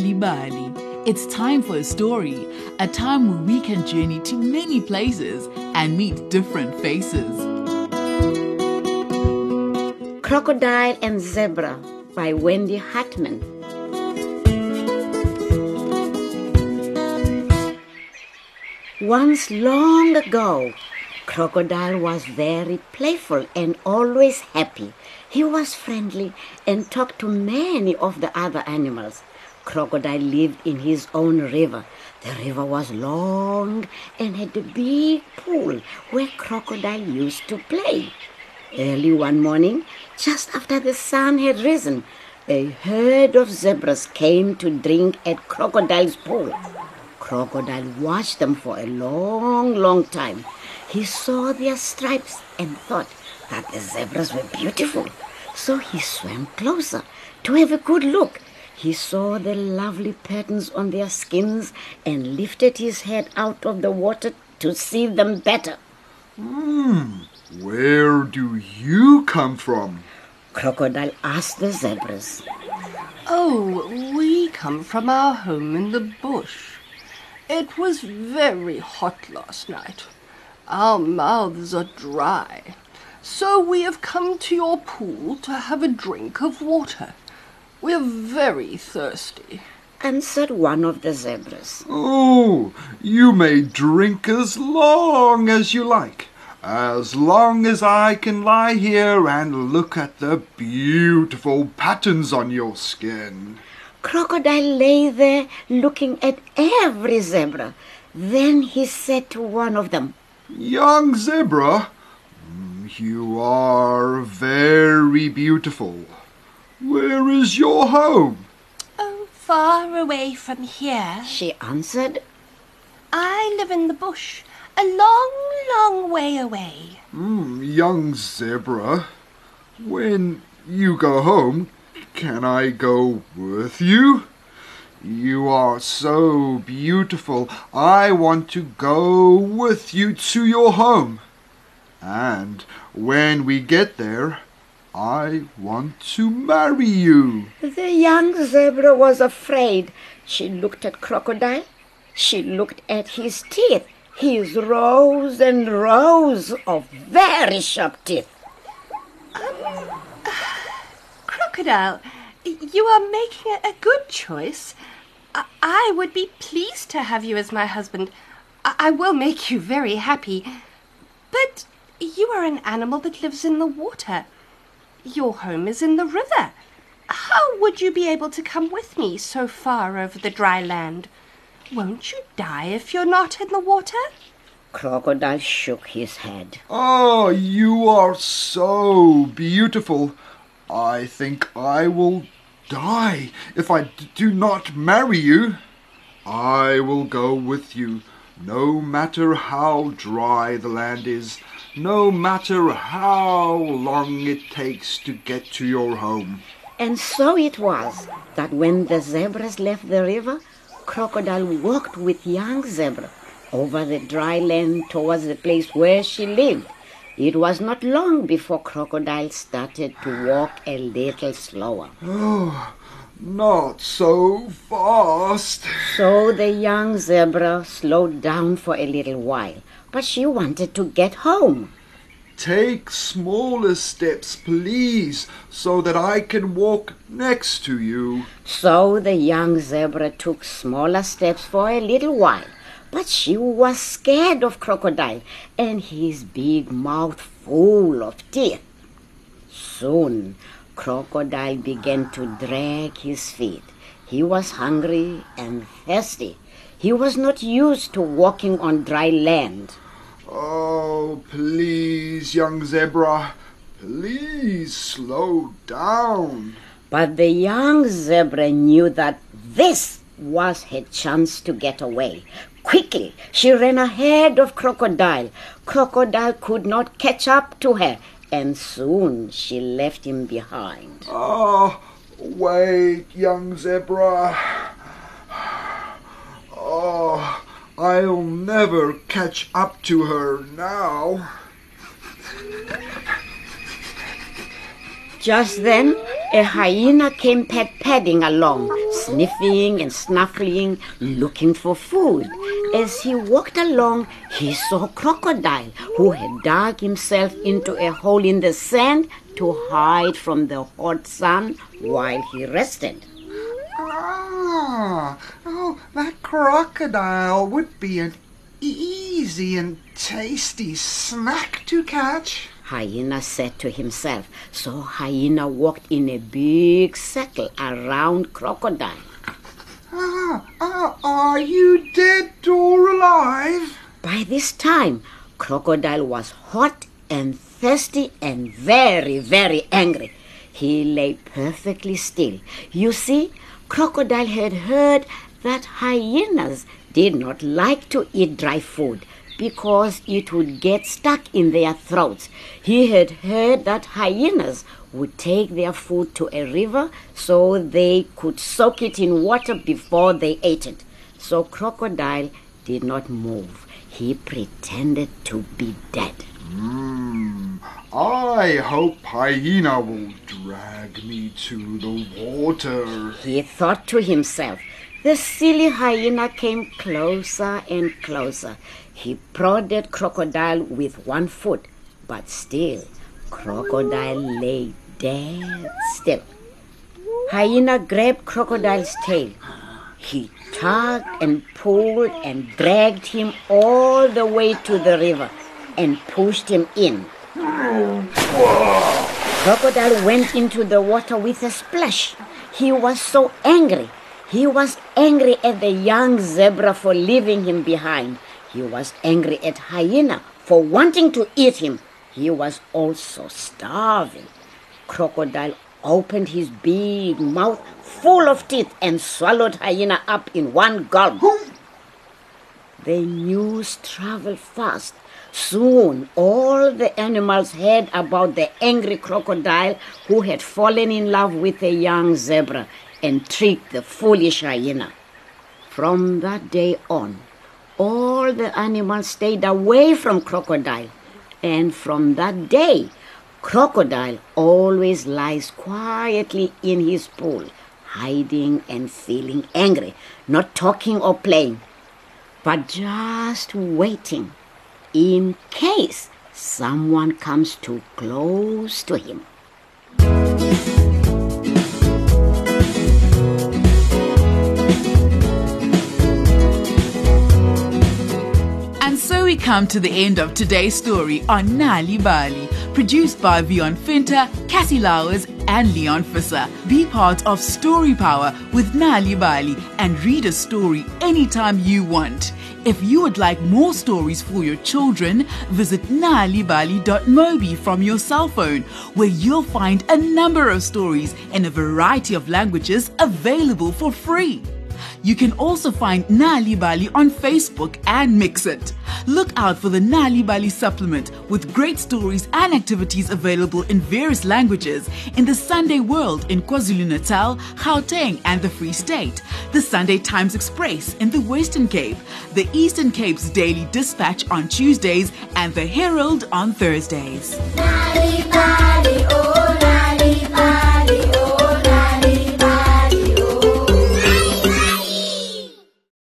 It's time for a story, a time where we can journey to many places and meet different faces. Crocodile and Zebra by Wendy Hartmann. Once long ago, Crocodile was very playful and always happy. He was friendly and talked to many of the other animals. Crocodile lived in his own river. The river was long and had a big pool where Crocodile used to play. Early one morning, just after the sun had risen, a herd of zebras came to drink at Crocodile's pool. Crocodile watched them for a long, long time. He saw their stripes and thought that the zebras were beautiful. So he swam closer to have a good look. He saw the lovely patterns on their skins and lifted his head out of the water to see them better. Hmm, where do you come from? Crocodile asked the zebras. Oh, we come from our home in the bush. It was very hot last night. Our mouths are dry, so we have come to your pool to have a drink of water. We are very thirsty. Answered one of the zebras. Oh, you may drink as long as you like, as long as I can lie here and look at the beautiful patterns on your skin. Crocodile lay there looking at every zebra. Then he said to one of them, Young zebra, mm, you are very beautiful. Where is your home? Oh, far away from here. She answered. I live in the bush, a long, long way away. Mm, young zebra, when you go home, can I go with you? You are so beautiful. I want to go with you to your home. And when we get there, I want to marry you. The young zebra was afraid. She looked at Crocodile. She looked at his teeth, his rows and rows of very sharp teeth. Um, Crocodile, you are making a good choice. I, I would be pleased to have you as my husband. I, I will make you very happy. But you are an animal that lives in the water. Your home is in the river. How would you be able to come with me so far over the dry land? Won't you die if you're not in the water? Crocodile shook his head. Oh, you are so beautiful. I think I will die if I do not marry you. I will go with you, no matter how dry the land is, no matter how long it takes to get to your home. And so it was that when the zebras left the river, Crocodile walked with young Zebra over the dry land towards the place where she lived. It was not long before Crocodile started to walk a little slower. Oh, not so fast. So the young zebra slowed down for a little while, but she wanted to get home. Take smaller steps, please, so that I can walk next to you. So the young zebra took smaller steps for a little while, but she was scared of Crocodile and his big mouth full of teeth. Soon, Crocodile began to drag his feet. He was hungry and thirsty. He was not used to walking on dry land. Oh, please, young zebra, please slow down. But the young zebra knew that this was her chance to get away. Quickly, she ran ahead of Crocodile. Crocodile could not catch up to her, and soon she left him behind. Oh, wait, young zebra. Oh, I'll never catch up to her now. Just then, a hyena came pad padding along, sniffing and snuffling, looking for food. As he walked along, he saw a Crocodile, who had dug himself into a hole in the sand to hide from the hot sun while he rested. Ah. Ah, oh, that crocodile would be an easy and tasty snack to catch. Hyena said to himself. So Hyena walked in a big circle around Crocodile. Ah, ah, are you dead or alive? By this time, Crocodile was hot and thirsty and very, very angry. He lay perfectly still. You see, Crocodile had heard that hyenas did not like to eat dry food because it would get stuck in their throats. He had heard that hyenas would take their food to a river so they could soak it in water before they ate it. So Crocodile did not move. He pretended to be dead. Hmm, I hope Hyena will drag me to the water. He thought to himself. The silly hyena came closer and closer. He prodded Crocodile with one foot, but still Crocodile lay dead still. Hyena grabbed Crocodile's tail. He tugged and pulled and dragged him all the way to the river and pushed him in. Crocodile went into the water with a splash. He was so angry. He was angry at the young zebra for leaving him behind. He was angry at Hyena for wanting to eat him. He was also starving. Crocodile opened his big mouth full of teeth and swallowed Hyena up in one gulp. The news traveled fast. Soon all the animals heard about the angry crocodile who had fallen in love with a young zebra and tricked the foolish hyena. From that day on, all the animals stayed away from Crocodile. And from that day, Crocodile always lies quietly in his pool, hiding and feeling angry, not talking or playing, but just waiting in case someone comes too close to him. And so we come to the end of today's story on Nal'ibali, produced by Vion Finta, Cassie Lowers, and Leon Fisser. Be part of Story Power with Nal'ibali and read a story anytime you want. If you would like more stories for your children, visit nalibali.mobi from your cell phone, where you'll find a number of stories in a variety of languages available for free. You can also find Nal'ibali on Facebook and MXit. Look out for the Nal'ibali supplement with great stories and activities available in various languages in the Sunday World in KwaZulu-Natal, Gauteng and the Free State, the Sunday Times Express in the Western Cape, the Eastern Cape's Daily Dispatch on Tuesdays and the Herald on Thursdays.